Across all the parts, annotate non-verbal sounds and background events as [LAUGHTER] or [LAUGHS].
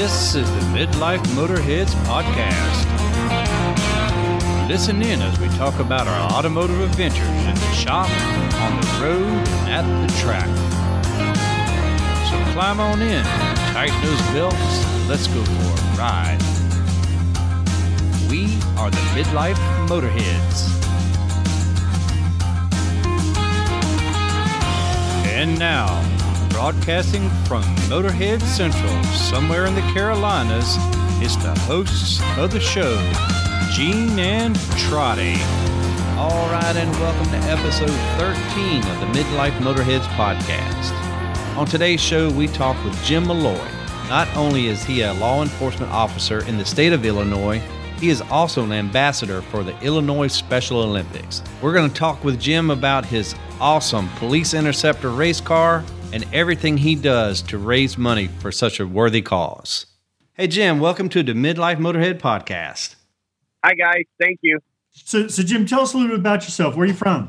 This is the Midlife Motorheads Podcast. Listen in as we talk about our automotive adventures in the shop, on the road, and at the track. So climb on in, tighten those belts, let's go for a ride. We are the Midlife Motorheads. And now, broadcasting from Motorhead Central, somewhere in the Carolinas, is the hosts of the show, Gene and Trotty. All right, and welcome to episode 13 of the Midlife Motorheads podcast. On today's show, we talk with Jim Malloy. Not only is he a law enforcement officer in the state of Illinois, he is also an ambassador for the Illinois Special Olympics. We're going to talk with Jim about his awesome police interceptor race car and everything he does to raise money for such a worthy cause. Hey, Jim, welcome to the Midlife Motorhead Podcast. Hi, guys. Thank you. So, so Jim, tell us a little bit about yourself. Where are you from?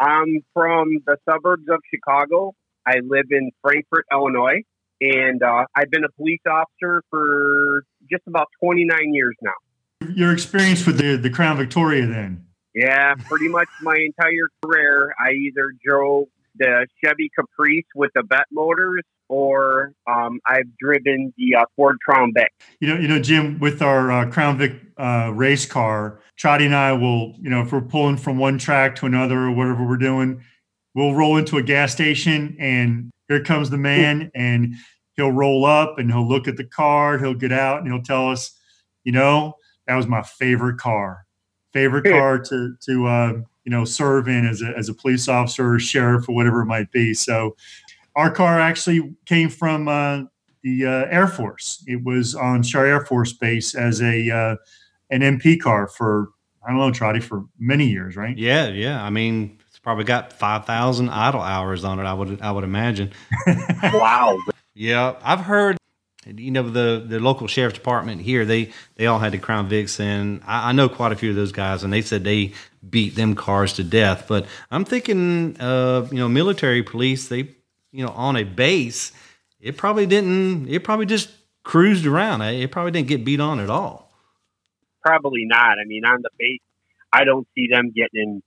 I'm from the suburbs of Chicago. I live in Frankfort, Illinois, and uh, I've been a police officer for just about 29 years now. Your experience with the, the Crown Victoria, then? Yeah, pretty much my entire career. I either drove the Chevy Caprice with the Vette motors, or um, I've driven the uh, Ford Crown Vic. You know, you know, Jim, with our uh, Crown Vic uh, race car, Trotty and I will, you know, if we're pulling from one track to another or whatever we're doing, we'll roll into a gas station, and here comes the man, and he'll roll up and he'll look at the car, he'll get out, and he'll tell us, you know, that was my favorite car favorite car to to uh, you know serve in as a as a police officer or sheriff or whatever it might be. So our car actually came from uh, the uh, Air Force. It was on Shaw Air Force Base as a uh, an MP car for I don't know, Trotty, for many years, right? Yeah, yeah. I mean, it's probably got five thousand idle hours on it. I would I would imagine. [LAUGHS] wow. Yeah, I've heard you know the the local sheriff's department here they they all had the crown vics and I, I, know quite a few of those guys and they said they beat them cars to death. But i'm thinking uh you know military police they you know on a base it probably didn't it probably just cruised around. It probably didn't get beat on at all. Probably not. I mean on the base i don't see them getting in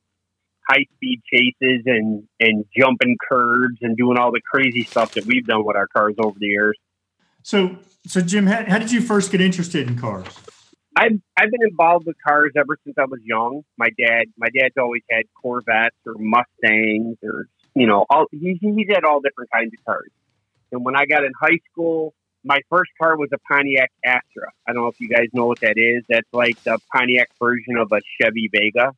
high speed chases and and jumping curbs and doing all the crazy stuff that we've done with our cars over the years so, so Jim, how, how did you first get interested in cars? I've I've been involved with cars ever since I was young. My dad, my dad's always had Corvettes or Mustangs or you know, all he, he's had all different kinds of cars. And when I got in high school, my first car was a Pontiac Astra. I don't know if you guys know what that is. That's like the Pontiac version of a Chevy Vega.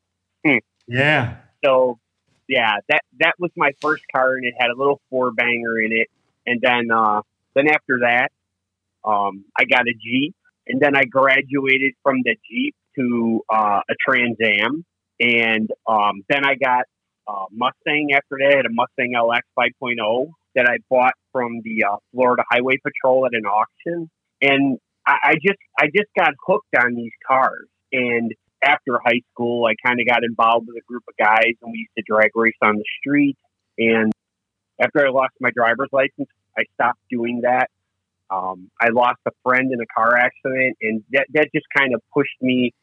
Hmm. Yeah. So, yeah, that that was my first car, and it had a little four banger in it. And then uh, then after that, um, I got a Jeep, and then I graduated from the Jeep to uh, a Trans Am, and um, then I got a Mustang. After that, I had a Mustang LX 5.0 that I bought from the uh, Florida Highway Patrol at an auction, and I, I just I just got hooked on these cars. And after high school, I kind of got involved with a group of guys, and we used to drag race on the street. And after I lost my driver's license, I stopped doing that. Um, I lost a friend in a car accident, and that, that just kind of pushed me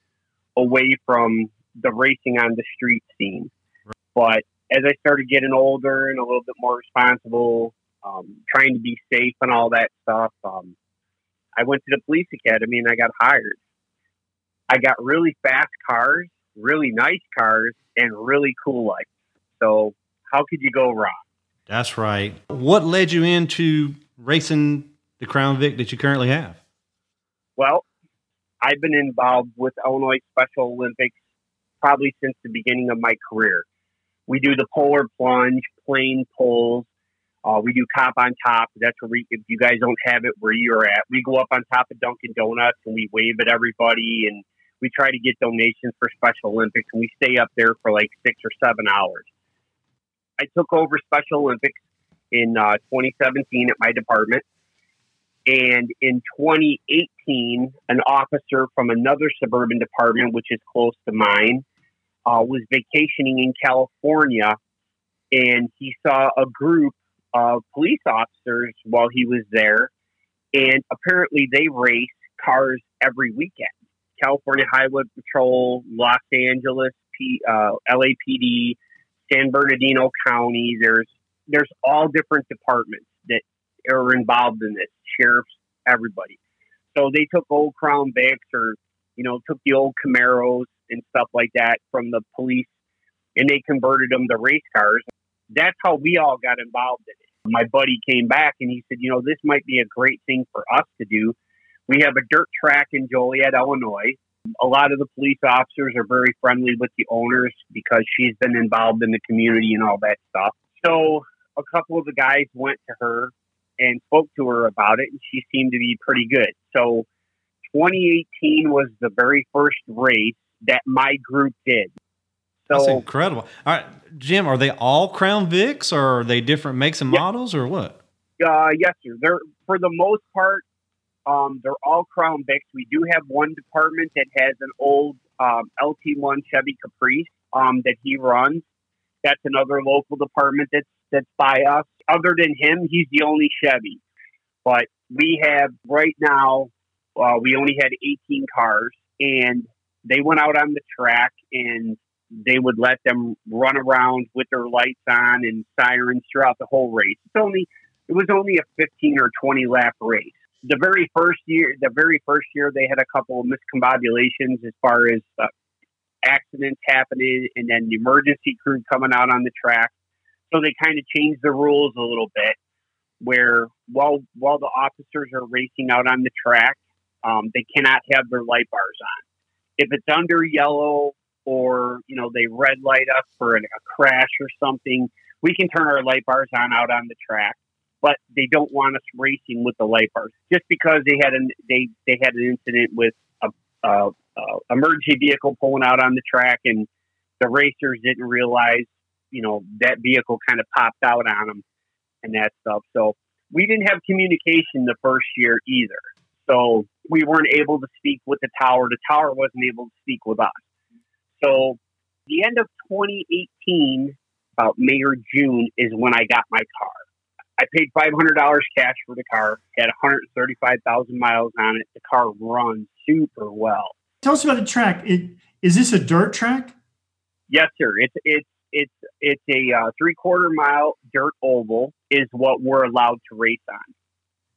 away from the racing on the street scene. But as I started getting older and a little bit more responsible, um, trying to be safe and all that stuff, um, I went to the police academy and I got hired. I got really fast cars, really nice cars, and really cool lights. So how could you go wrong? That's right. What led you into racing the Crown Vic that you currently have? Well, I've been involved with Illinois Special Olympics probably since the beginning of my career. We do the polar plunge, plane pulls. Uh, we do cop on top. That's where we, if you guys don't have it where you're at, we go up on top of Dunkin' Donuts and we wave at everybody and we try to get donations for Special Olympics and we stay up there for like six or seven hours. I took over Special Olympics in uh, 2017 at my department. And in 2018, an officer from another suburban department, which is close to mine, uh, was vacationing in California. And he saw a group of police officers while he was there. and apparently they race cars every weekend. California Highway Patrol, Los Angeles, P, uh, LAPD, San Bernardino County. There's there's all different departments that are involved in this. Sheriffs, everybody. So they took old Crown Vics or you know took the old Camaros and stuff like that from the police, and they converted them to race cars. That's how we all got involved in it. My buddy came back and he said, you know, this might be a great thing for us to do. We have a dirt track in Joliet, Illinois. A lot of the police officers are very friendly with the owners because she's been involved in the community and all that stuff. So a couple of the guys went to her and spoke to her about it, and she seemed to be pretty good. So 2018 was the very first race that my group did. So, That's incredible. All right, Jim, are they all Crown Vics, or are they different makes and models, or what? Uh, yes, sir. They're for the most part, um, they're all Crown Vics. We do have one department that has an old um, LT1 Chevy Caprice um, that he runs. That's another local department that's that's by us. Other than him, he's the only Chevy. But we have right now, uh, we only had 18 cars, and they went out on the track and they would let them run around with their lights on and sirens throughout the whole race. It's only it was only a 15 or 20 lap race. The very first year, the very first year, they had a couple of miscombobulations as far as uh, accidents happening, and then the emergency crew coming out on the track. So they kind of changed the rules a little bit, where while while the officers are racing out on the track, um, they cannot have their light bars on. If it's under yellow or you know they red light up for a, a crash or something, we can turn our light bars on out on the track. But they don't want us racing with the light bars just because they had an they they had an incident with a, a, a emergency vehicle pulling out on the track and the racers didn't realize you know that vehicle kind of popped out on them and that stuff. So we didn't have communication the first year either. So we weren't able to speak with the tower. The tower wasn't able to speak with us. So the end of 2018, about May or June, is when I got my car. I paid $500 cash for the car, had 135,000 miles on it. The car runs super well. Tell us about the track. It, is this a dirt track? Yes, sir. It's it's it's it's a uh, three quarter mile dirt oval is what we're allowed to race on.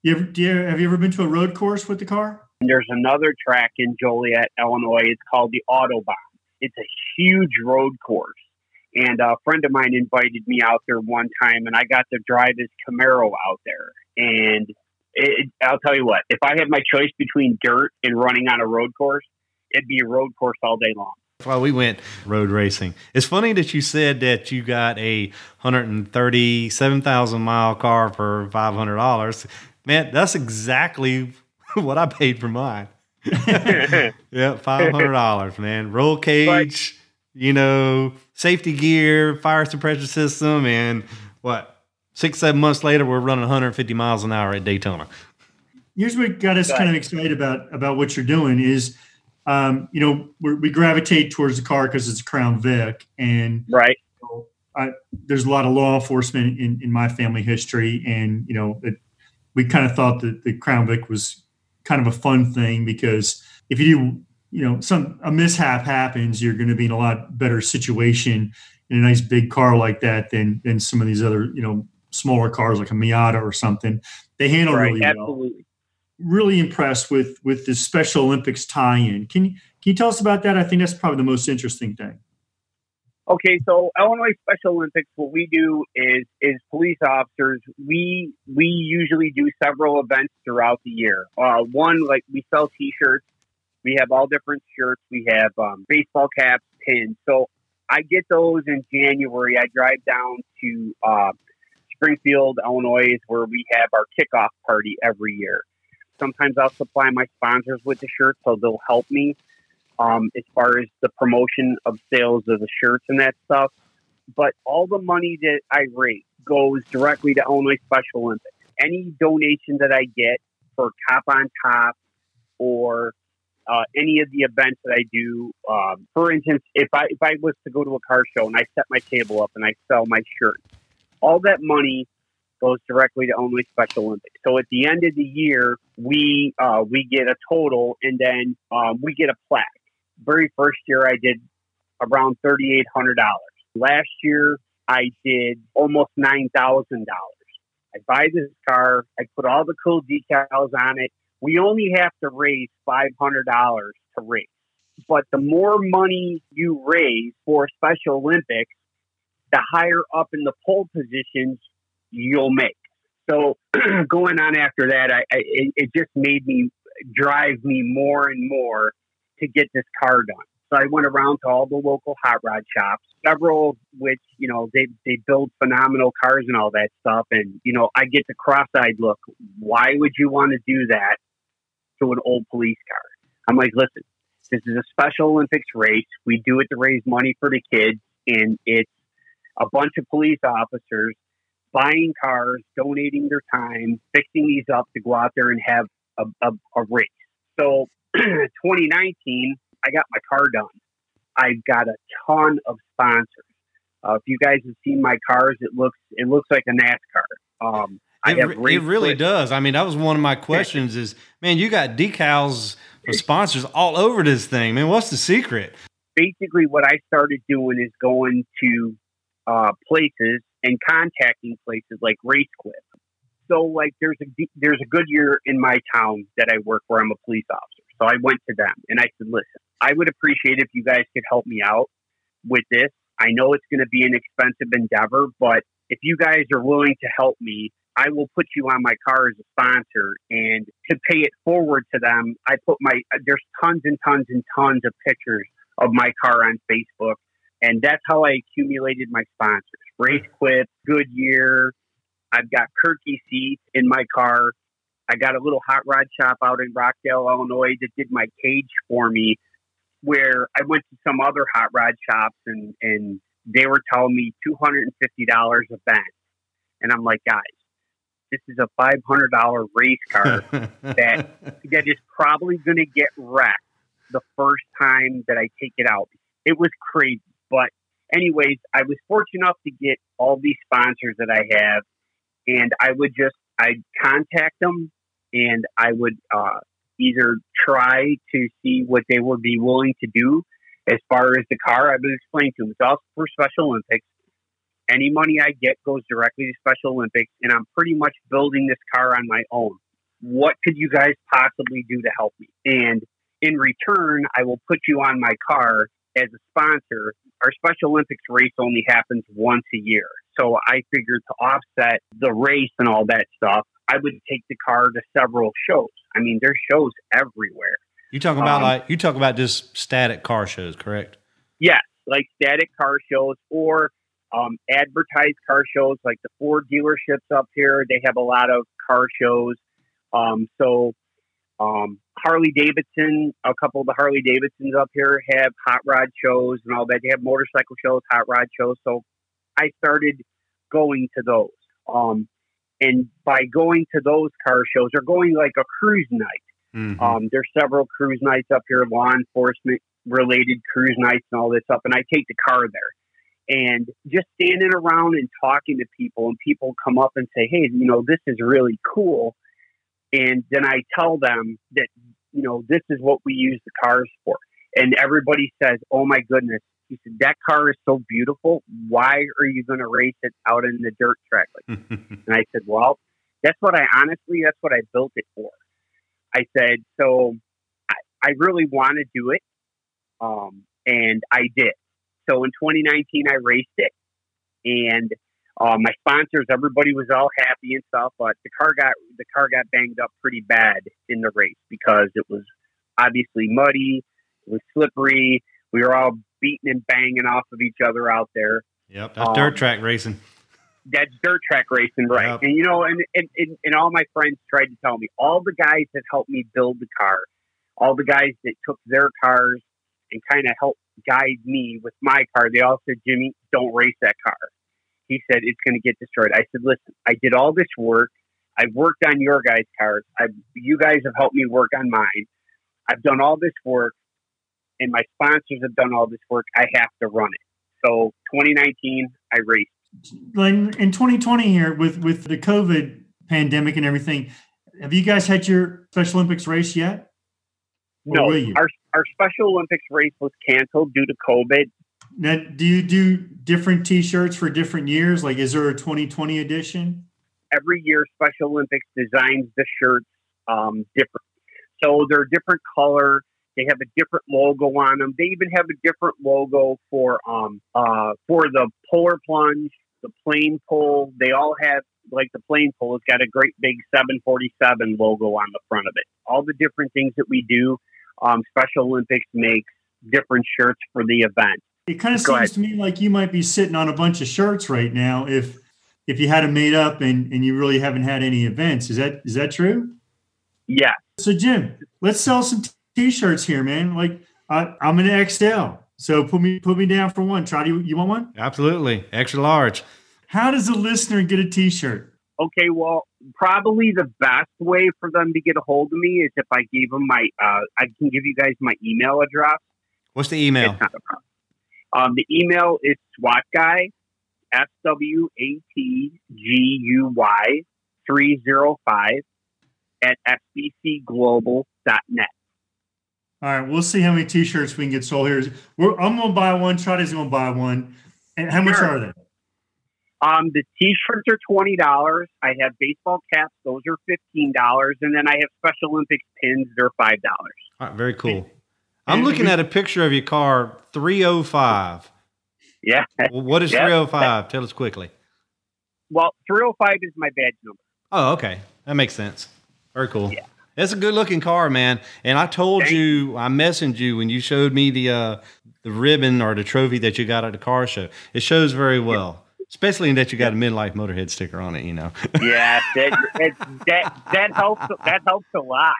You ever, you, have you ever been to a road course with the car? There's another track in Joliet, Illinois. It's called the Autobahn. It's a huge road course. And a friend of mine invited me out there one time, and I got to drive his Camaro out there. And it, I'll tell you what, if I had my choice between dirt and running on a road course, it'd be a road course all day long. While we went road racing, it's funny that you said that you got a 137,000 mile car for $500. Man, that's exactly [LAUGHS] what I paid for mine. [LAUGHS] [LAUGHS] yeah, five hundred dollars, man. Roll cage, you know, safety gear, fire suppression system, and what? Six, seven months later, we're running 150 miles an hour at Daytona. Here's what got us kind of excited about about what you're doing is, um, you know, we gravitate towards the car because it's a Crown Vic, and right. I, there's a lot of law enforcement in, in my family history, and you know, it, we kind of thought that the Crown Vic was kind of a fun thing because if you do, you know, some a mishap happens, you're going to be in a lot better situation in a nice big car like that than than some of these other, you know, smaller cars like a Miata or something. They handle right, really absolutely. well. Really impressed with with the Special Olympics tie-in. Can you can you tell us about that? I think that's probably the most interesting thing. Okay, so Illinois Special Olympics, what we do is is police officers. We we usually do several events throughout the year. Uh, one, like we sell T-shirts. We have all different shirts. We have um, baseball caps, pins. So I get those in January. I drive down to uh, Springfield, Illinois, where we have our kickoff party every year. Sometimes I'll supply my sponsors with the shirts, so they'll help me um, as far as the promotion of sales of the shirts and that stuff. But all the money that I raise goes directly to Illinois Special Olympics. Any donation that I get for Cop on Top or uh, any of the events that I do, um, for instance, if I if I was to go to a car show and I set my table up and I sell my shirt, all that money goes directly to only Special Olympics. So at the end of the year, we uh, we get a total, and then um, we get a plaque. Very first year, I did around thirty eight hundred dollars. Last year, I did almost nine thousand dollars. I buy this car, I put all the cool decals on it. We only have to raise five hundred dollars to race, but the more money you raise for Special Olympics, the higher up in the pole positions you'll make. So [CLEARS THROAT] going on after that, I, I it, just made me drive me more and more to get this car done. So I went around to all the local hot rod shops, several which, you know, they, they build phenomenal cars and all that stuff. And, you know, I get the cross eyed look. Why would you want to do that to an old police car? I'm like, listen, this is a Special Olympics race. We do it to raise money for the kids. And it's a bunch of police officers buying cars, donating their time, fixing these up to go out there and have a, a, a race. So [CLEARS THROAT] 2019, I got my car done. I've got a ton of sponsors. Uh, if you guys have seen my cars, it looks it looks like a NASCAR. Um, it, it really does. I mean, that was one of my [LAUGHS] questions. is man, you got decals for sponsors all over this thing. Man, what's the secret? Basically, what I started doing is going to uh, places and contacting places like RaceQuip. So, like, there's a there's a Goodyear in my town that I work where I'm a police officer. So I went to them and I said, "Listen, I would appreciate if you guys could help me out with this. I know it's going to be an expensive endeavor, but if you guys are willing to help me, I will put you on my car as a sponsor. And to pay it forward to them, I put my, there's tons and tons and tons of pictures of my car on Facebook. And that's how I accumulated my sponsors. Race Quip, Goodyear. I've got Kirkey seats in my car. I got a little hot rod shop out in Rockdale, Illinois that did my cage for me where I went to some other hot rod shops and, and they were telling me $250 a bench. And I'm like, guys, this is a $500 race car [LAUGHS] that, that is probably going to get wrecked the first time that I take it out. It was crazy. But anyways, I was fortunate enough to get all these sponsors that I have and I would just, I'd contact them and I would, uh, either try to see what they would be willing to do as far as the car. I would explain to them it's also for Special Olympics. Any money I get goes directly to Special Olympics, and I'm pretty much building this car on my own. What could you guys possibly do to help me? And in return, I will put you on my car as a sponsor. Our Special Olympics race only happens once a year. So I figured to offset the race and all that stuff, I would take the car to several shows. I mean, there's shows everywhere. You talk about um, like you talk about just static car shows, correct? Yes, like static car shows or um, advertised car shows, like the Ford dealerships up here. They have a lot of car shows. Um, so um, Harley Davidson, a couple of the Harley Davidsons up here have hot rod shows and all that. They have motorcycle shows, hot rod shows. So I started going to those. Um, and by going to those car shows or going like a cruise night, mm-hmm. um, there's several cruise nights up here, law enforcement related cruise nights and all this stuff. And I take the car there and just standing around and talking to people and people come up and say, Hey, you know, this is really cool. And then I tell them that, you know, this is what we use the cars for. And everybody says, Oh my goodness, he said, That car is so beautiful. Why are you going to race it out in the dirt track? Like, [LAUGHS] and I said, Well, that's what I honestly, that's what I built it for. I said, So I, I really want to do it. Um, and I did. So in 2019, I raced it. And uh, my sponsors, everybody was all happy and stuff, but the car got the car got banged up pretty bad in the race because it was obviously muddy, it was slippery. We were all beating and banging off of each other out there. Yep, that's um, dirt track racing. That's dirt track racing, right? Yep. And you know, and, and and all my friends tried to tell me, all the guys that helped me build the car, all the guys that took their cars and kind of helped guide me with my car, they all said, Jimmy, don't race that car. He said it's going to get destroyed. I said, listen, I did all this work. I've worked on your guys' cars. I've, you guys have helped me work on mine. I've done all this work and my sponsors have done all this work. I have to run it. So 2019, I raced like in 2020 here with with the COVID pandemic and everything, have you guys had your Special Olympics race yet? No, our our Special Olympics race was canceled due to COVID. Now, do you do different T-shirts for different years? Like, is there a 2020 edition? Every year, Special Olympics designs the shirts um, different. So they're different color. They have a different logo on them. They even have a different logo for um uh for the polar plunge, the plane pull. They all have like the plane pull. It's got a great big 747 logo on the front of it. All the different things that we do. Um, Special Olympics makes different shirts for the event. It kind of Go seems ahead. to me like you might be sitting on a bunch of shirts right now if if you had them made up and, and you really haven't had any events. Is that is that true? Yeah. So Jim, let's sell some t-shirts here, man. Like I, I'm an XL. So put me put me down for one. Try you, you want one? Absolutely. Extra large. How does a listener get a t-shirt? Okay, well, probably the best way for them to get a hold of me is if I gave them my uh, I can give you guys my email address. What's the email? Um, the email is SWAT guy, S W A T G U Y three zero five at sbcglobal.net. All right, we'll see how many T-shirts we can get sold here. We're, I'm going to buy one. Trotty's going to buy one. And how much are they? Um, the T-shirts are twenty dollars. I have baseball caps; those are fifteen dollars, and then I have Special Olympics pins. They're five dollars. Right, very cool. I'm looking at a picture of your car, 305. Yeah. Well, what is 305? Tell us quickly. Well, 305 is my badge number. Oh, okay. That makes sense. Very cool. Yeah. It's a good looking car, man. And I told Thanks. you, I messaged you when you showed me the uh, the ribbon or the trophy that you got at the car show. It shows very well, yeah. Especially in that you got a midlife motorhead sticker on it. You know. [LAUGHS] yeah, that, that that helps. That helps a lot.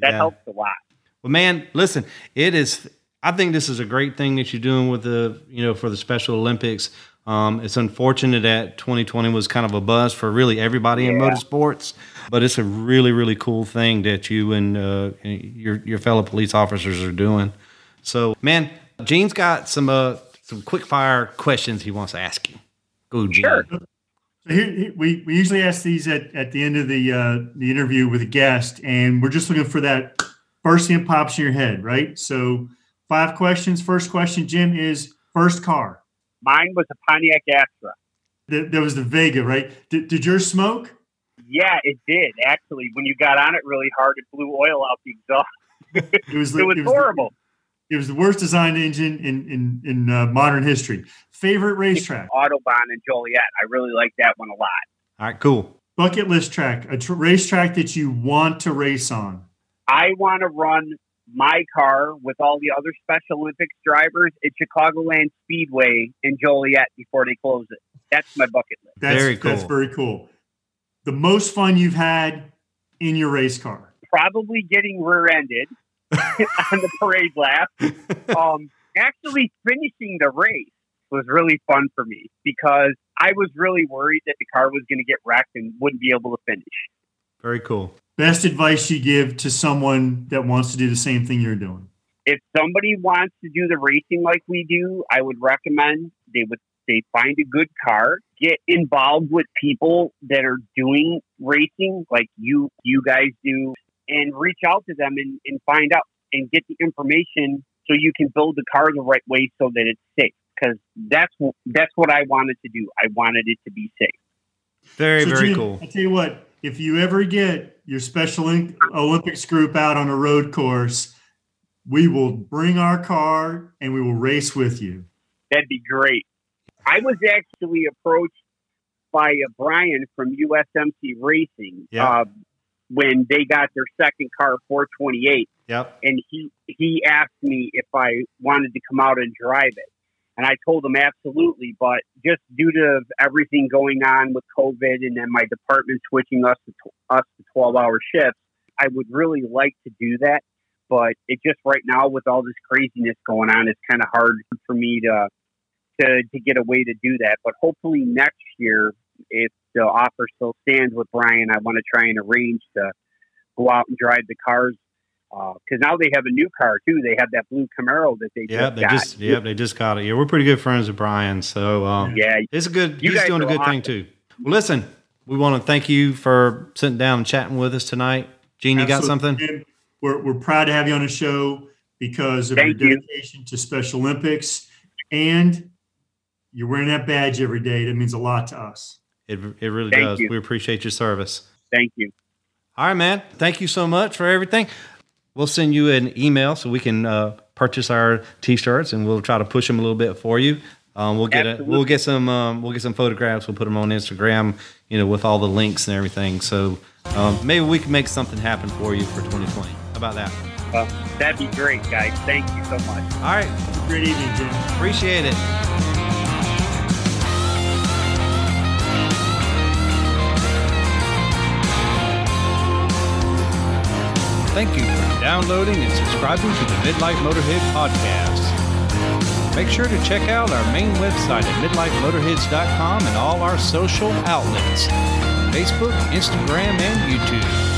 That yeah. helps a lot. Well, man, listen, it is. I think this is a great thing that you're doing with the, you know, for the Special Olympics. Um, it's unfortunate that 2020 was kind of a buzz for really everybody yeah. in motorsports, but it's a really, really cool thing that you and uh, your your fellow police officers are doing. So, man, Gene's got some uh, some quick fire questions he wants to ask you. Go, Gene. Sure. So here, we, we usually ask these at, at the end of the uh, the interview with a guest, and we're just looking for that first thing that pops in your head, right? So, five questions. First question, Jim, is first car. Mine was a Pontiac Astra. That, that was the Vega, right? Did, did yours smoke? Yeah, it did. Actually, when you got on it really hard, it blew oil out the exhaust. it was, [LAUGHS] it was, it was horrible. The, it was the worst designed engine in in, in uh, modern history. Favorite racetrack? Autobahn in Joliet. I really like that one a lot. All right, cool. Bucket list track, a tr- racetrack that you want to race on. I want to run my car with all the other Special Olympics drivers at Chicagoland Speedway in Joliet before they close it. That's my bucket list. That's, very cool. That's very cool. The most fun you've had in your race car? Probably getting rear-ended [LAUGHS] on the parade lap. [LAUGHS] Um, actually finishing the race was really fun for me because I was really worried that the car was going to get wrecked and wouldn't be able to finish. Very cool best advice you give to someone that wants to do the same thing you're doing? If somebody wants to do the racing like we do, I would recommend they would they find a good car, get involved with people that are doing racing like you you guys do, and reach out to them and, and find out and get the information so you can build the car the right way so that it's safe. Because that's that's what I wanted to do. I wanted it to be safe. Very so very Jim, cool. I tell you what, if you ever get your Special Olympics group out on a road course, we will bring our car and we will race with you. That'd be great. I was actually approached by uh, Brian from USMC Racing uh, when they got their second car, 428. Yep. And he he asked me if I wanted to come out and drive it. And I told him absolutely, but just due to everything going on with COVID and then my department switching us to us to 12 hour shifts, I would really like to do that. But it just right now with all this craziness going on, it's kind of hard for me to, to, to get a way to do that. But hopefully next year, if the offer still stands with Brian, I want to try and arrange to go out and drive the cars because now they have a new car too. They have that blue Camaro that they Yeah, just they got. just yeah they just got it. Yeah, we're pretty good friends with Brian, so um, yeah, it's a good. You he's doing a are good thing too. Well, listen, we want to thank you for sitting down and chatting with us tonight. Gene, you got something? We're, we're proud to have you on the show because of Thank your you. dedication to Special Olympics and you're wearing that badge every day. That means a lot to us. It it really Thank does. you. We appreciate your service. thank you. All right, man. Thank you so much for everything. We'll send you an email so we can uh, purchase our t-shirts, and we'll try to push them a little bit for you. Um, we'll get a, we'll get some um, we'll get some photographs. We'll put them on Instagram, you know, with all the links and everything. So um, maybe we can make something happen for you for 2020. How about that? Uh, that'd be great, guys. Thank you so much. All right, Great evening, Jim. appreciate it. Thank you for downloading and subscribing to the Midlife Motorhead podcast. Make sure to check out our main website at midlifemotorheads.com and all our social outlets Facebook, Instagram, and YouTube.